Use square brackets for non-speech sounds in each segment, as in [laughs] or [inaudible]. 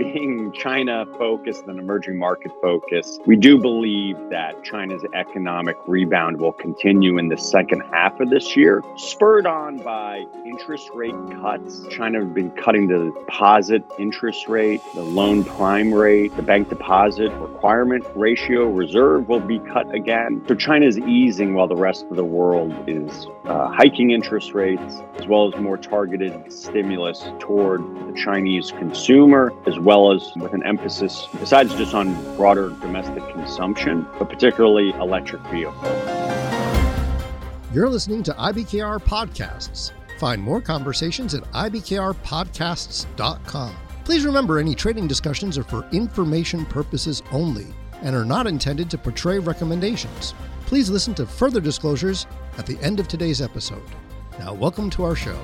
be being China focused and emerging market focused, we do believe that China's economic rebound will continue in the second half of this year, spurred on by interest rate cuts. China has been cutting the deposit interest rate, the loan prime rate, the bank deposit requirement ratio reserve will be cut again. So China is easing while the rest of the world is uh, hiking interest rates, as well as more targeted stimulus toward the Chinese consumer, as well as with an emphasis, besides just on broader domestic consumption, but particularly electric vehicles. You're listening to IBKR Podcasts. Find more conversations at IBKRPodcasts.com. Please remember any trading discussions are for information purposes only and are not intended to portray recommendations. Please listen to further disclosures at the end of today's episode. Now, welcome to our show.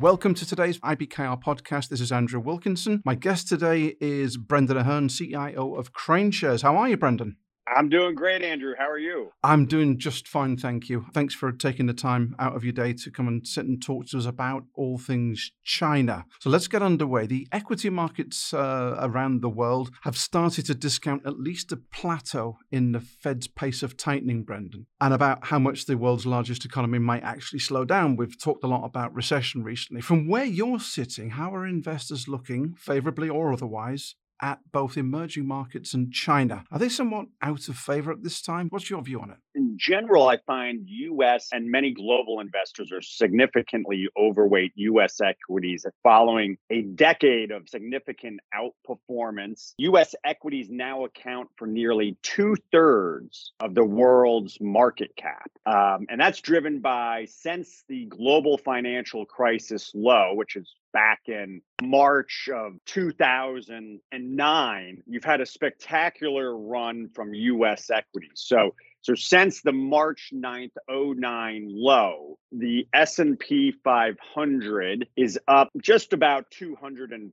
Welcome to today's IBKR podcast. This is Andrew Wilkinson. My guest today is Brendan Ahern, CIO of KraneShares. How are you, Brendan? I'm doing great, Andrew. How are you? I'm doing just fine, thank you. Thanks for taking the time out of your day to come and sit and talk to us about all things China. So let's get underway. The equity markets uh, around the world have started to discount at least a plateau in the Fed's pace of tightening, Brendan, and about how much the world's largest economy might actually slow down. We've talked a lot about recession recently. From where you're sitting, how are investors looking, favorably or otherwise, at both emerging markets and China. Are they somewhat out of favor at this time? What's your view on it? In general, I find US and many global investors are significantly overweight US equities following a decade of significant outperformance. US equities now account for nearly two thirds of the world's market cap. Um, and that's driven by since the global financial crisis low, which is back in March of 2009, you've had a spectacular run from US equities. So so since the March 9th 09 low, the S&P 500 is up just about 250%.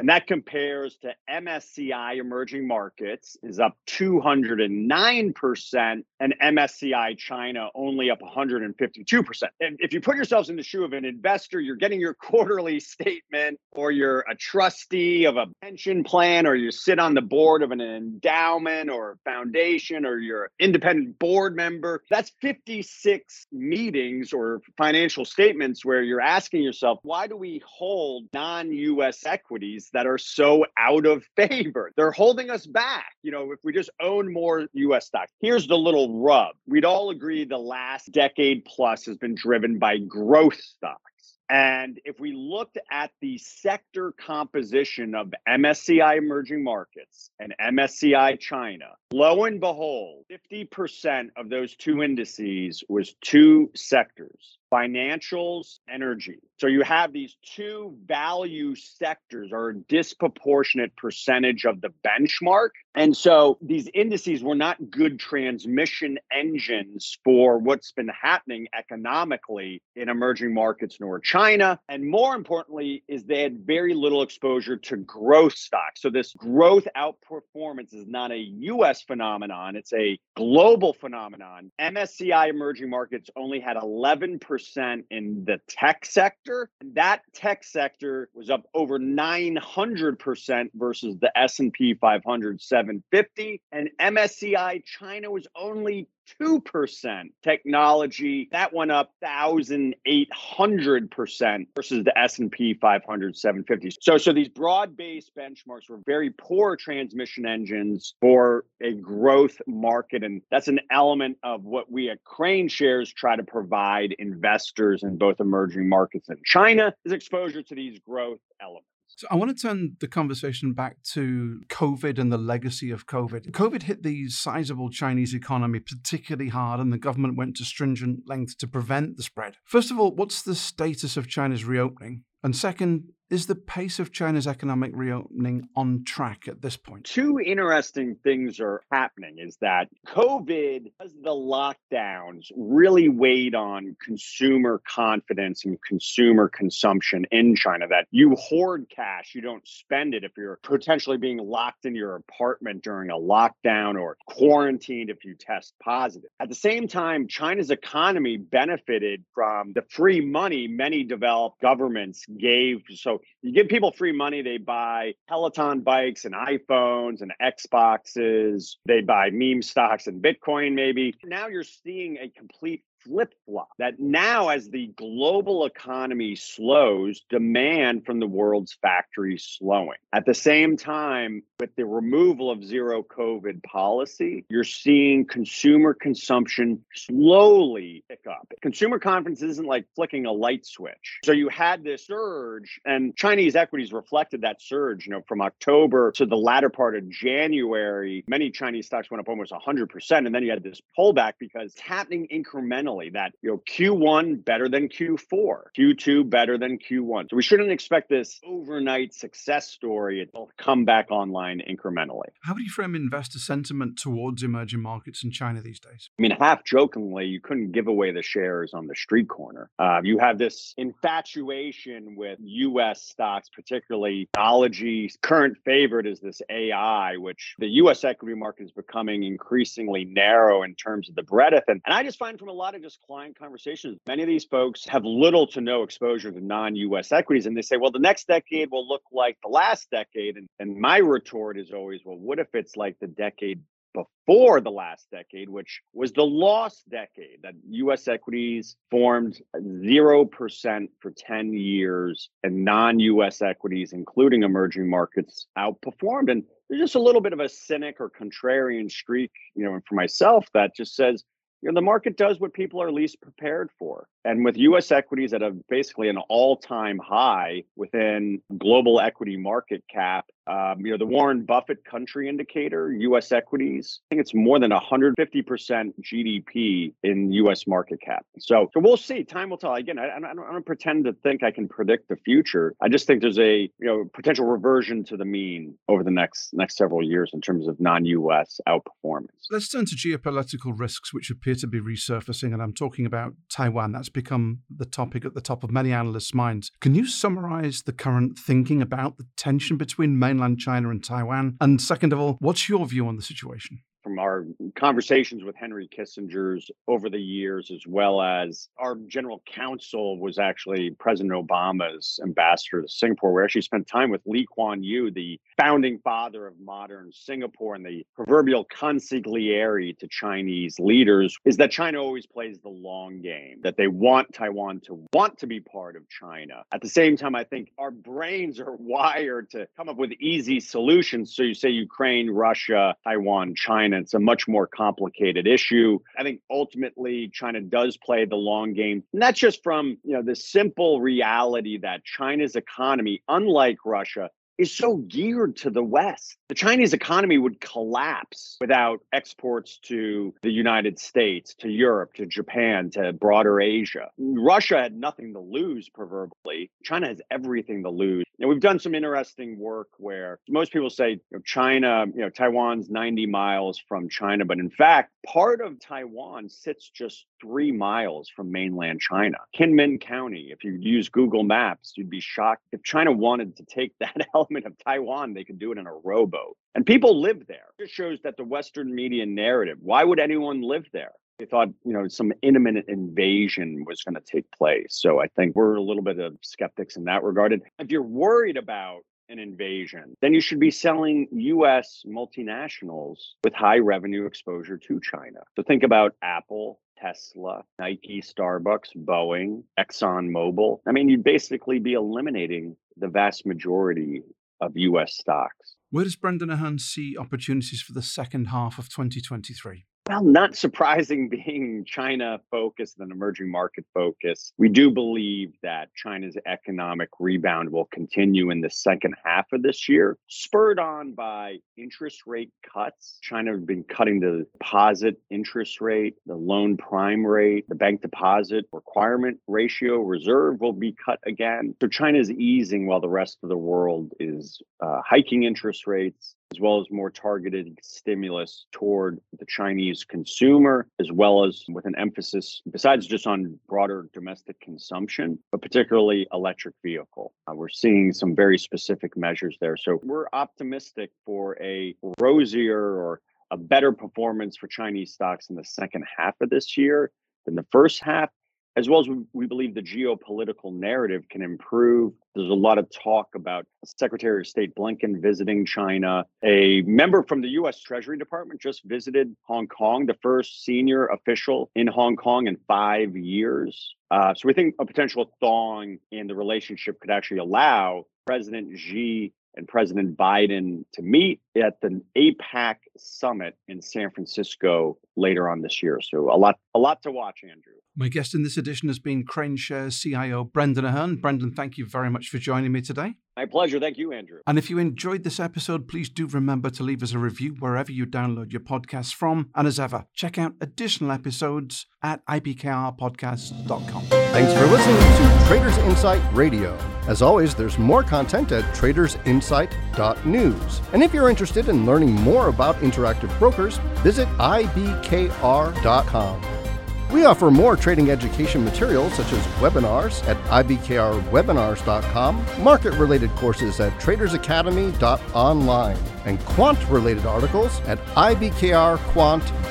And that compares to MSCI emerging markets is up 209% and MSCI China only up 152%. And if you put yourselves in the shoe of an investor, you're getting your [laughs] quarterly statement or you're a trustee of a pension plan or you sit on the board of an endowment or foundation or you're independent board member. That's 56 meetings or financial statements where you're asking yourself, why do we hold non US equities that are so out of favor? They're holding us back. You know, if we just own more US stocks. Here's the little rub we'd all agree the last decade plus has been driven by growth stocks. And if we looked at the sector composition of MSCI emerging markets and MSCI China, lo and behold, 50% of those two indices was two sectors financials, energy. So you have these two value sectors are a disproportionate percentage of the benchmark. And so these indices were not good transmission engines for what's been happening economically in emerging markets nor China. And more importantly, is they had very little exposure to growth stocks. So this growth outperformance is not a US phenomenon, it's a global phenomenon. MSCI emerging markets only had 11% percent in the tech sector. That tech sector was up over 900% versus the S&P 500 750 and MSCI China was only 2% technology that went up 1800% versus the S&P 500 750 so so these broad-based benchmarks were very poor transmission engines for a growth market and that's an element of what we at KraneShares try to provide investors in both emerging markets and China is exposure to these growth elements so I want to turn the conversation back to COVID and the legacy of COVID. COVID hit the sizable Chinese economy particularly hard, and the government went to stringent lengths to prevent the spread. First of all, what's the status of China's reopening? And second, is the pace of China's economic reopening on track at this point? Two interesting things are happening is that COVID, the lockdowns really weighed on consumer confidence and consumer consumption in China, that you hoard cash, you don't spend it if you're potentially being locked in your apartment during a lockdown or quarantined if you test positive. At the same time, China's economy benefited from the free money many developed governments gave. So you give people free money, they buy Peloton bikes and iPhones and Xboxes, they buy meme stocks and Bitcoin, maybe. Now you're seeing a complete flip flop that now, as the global economy slows, demand from the world's factories slowing. At the same time, with the removal of zero COVID policy, you're seeing consumer consumption slowly pick up. Consumer confidence isn't like flicking a light switch. So you had this surge, and Chinese equities reflected that surge. You know, from October to the latter part of January, many Chinese stocks went up almost 100%. And then you had this pullback because it's happening incrementally that you know Q1 better than Q4, Q2 better than Q1. So we shouldn't expect this overnight success story. It'll come back online incrementally. How do you frame investor sentiment towards emerging markets in China these days? I mean, half jokingly, you couldn't give away the shares on the street corner. Uh, you have this infatuation with U.S. stocks, particularly technology. Current favorite is this AI, which the U.S. equity market is becoming increasingly narrow in terms of the breadth. And, and I just find from a lot of just client conversations, many of these folks have little to no exposure to non US equities. And they say, well, the next decade will look like the last decade. And, and my retort is always, well, what if it's like the decade before the last decade, which was the lost decade that US equities formed 0% for 10 years and non US equities, including emerging markets, outperformed. And there's just a little bit of a cynic or contrarian streak, you know, and for myself that just says, you know, the market does what people are least prepared for. And with US equities at a basically an all-time high within global equity market cap, um, you know, the Warren Buffett country indicator, US equities, I think it's more than 150% GDP in US market cap. So, so we'll see. Time will tell. Again, I, I, don't, I don't pretend to think I can predict the future. I just think there's a you know potential reversion to the mean over the next next several years in terms of non-US outperformance. Let's turn to geopolitical risks, which appear to be resurfacing, and I'm talking about Taiwan. That's become the topic at the top of many analysts' minds. Can you summarize the current thinking about the tension between mainland China and Taiwan? And second of all, what's your view on the situation? From our conversations with Henry Kissinger's over the years, as well as our general counsel was actually President Obama's ambassador to Singapore. We actually spent time with Lee Kuan Yew, the founding father of modern Singapore, and the proverbial consigliere to Chinese leaders is that China always plays the long game, that they want Taiwan to want to be part of China. At the same time, I think our brains are [laughs] wired to come up with easy solutions. So you say Ukraine, Russia, Taiwan, China China. It's a much more complicated issue. I think ultimately China does play the long game, not just from you know the simple reality that China's economy, unlike Russia, is so geared to the West. The Chinese economy would collapse without exports to the United States, to Europe, to Japan, to broader Asia. Russia had nothing to lose, proverbially. China has everything to lose. And we've done some interesting work where most people say you know, China, you know, Taiwan's 90 miles from China, but in fact, part of Taiwan sits just three miles from mainland China. Kinmen County, if you use Google Maps, you'd be shocked. If China wanted to take [laughs] that element of Taiwan, they could do it in a rowboat. And people live there. It shows that the Western media narrative, why would anyone live there? They thought, you know, some imminent invasion was going to take place. So I think we're a little bit of skeptics in that regard. And if you're worried about an invasion, then you should be selling US multinationals with high revenue exposure to China. So think about Apple, Tesla, Nike, Starbucks, Boeing, ExxonMobil. I mean, you'd basically be eliminating the vast majority of US stocks. Where does Brendan Ahern see opportunities for the second half of 2023? Well, not surprising [laughs] being China focused and emerging market focused. We do believe that China's economic rebound will continue in the second half of this year, spurred on by interest rate cuts. China has been cutting the deposit interest rate, the loan prime rate, the bank deposit requirement ratio reserve will be cut again. So China is easing while the rest of the world is uh, hiking interest rates as well as more targeted stimulus toward the Chinese consumer, as well as with an emphasis, besides just on broader domestic consumption, but particularly electric vehicle. Uh, we're seeing some very specific measures there. So we're optimistic for a rosier or a better performance for Chinese stocks in the second half of this year than the first half. As well as we, believe the geopolitical narrative can improve. There's a lot of talk about Secretary of State Blinken visiting China. A member from the US Treasury Department just visited Hong Kong, the first senior official in Hong Kong in five years. Uh, so we think a potential thawing in the relationship could actually allow President Xi and President Biden to meet at the APEC summit in San Francisco later on this year. So a lot, a lot to watch, Andrew. My guest in this edition has been KraneShares CIO Brendan Ahern. Brendan, thank you very much for joining me today. My pleasure. Thank you, Andrew. And if you enjoyed this episode, please do remember to leave us a review wherever you download your podcasts from. And as ever, check out additional episodes at ibkrpodcast.com. Thanks for listening to Traders Insight Radio. As always, there's more content at tradersinsight.news. And if you're interested in learning more about interactive brokers, visit ibkr.com. We offer more trading education materials such as webinars at ibkrwebinars.com, market related courses at tradersacademy.online, and quant related articles at ibkrquant.com.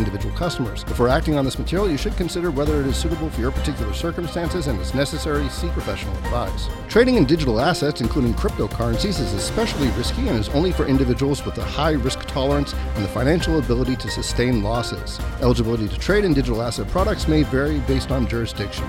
individual customers. Before acting on this material, you should consider whether it is suitable for your particular circumstances and, if necessary, seek professional advice. Trading in digital assets, including cryptocurrencies, is especially risky and is only for individuals with a high risk tolerance and the financial ability to sustain losses. Eligibility to trade in digital asset products may vary based on jurisdiction.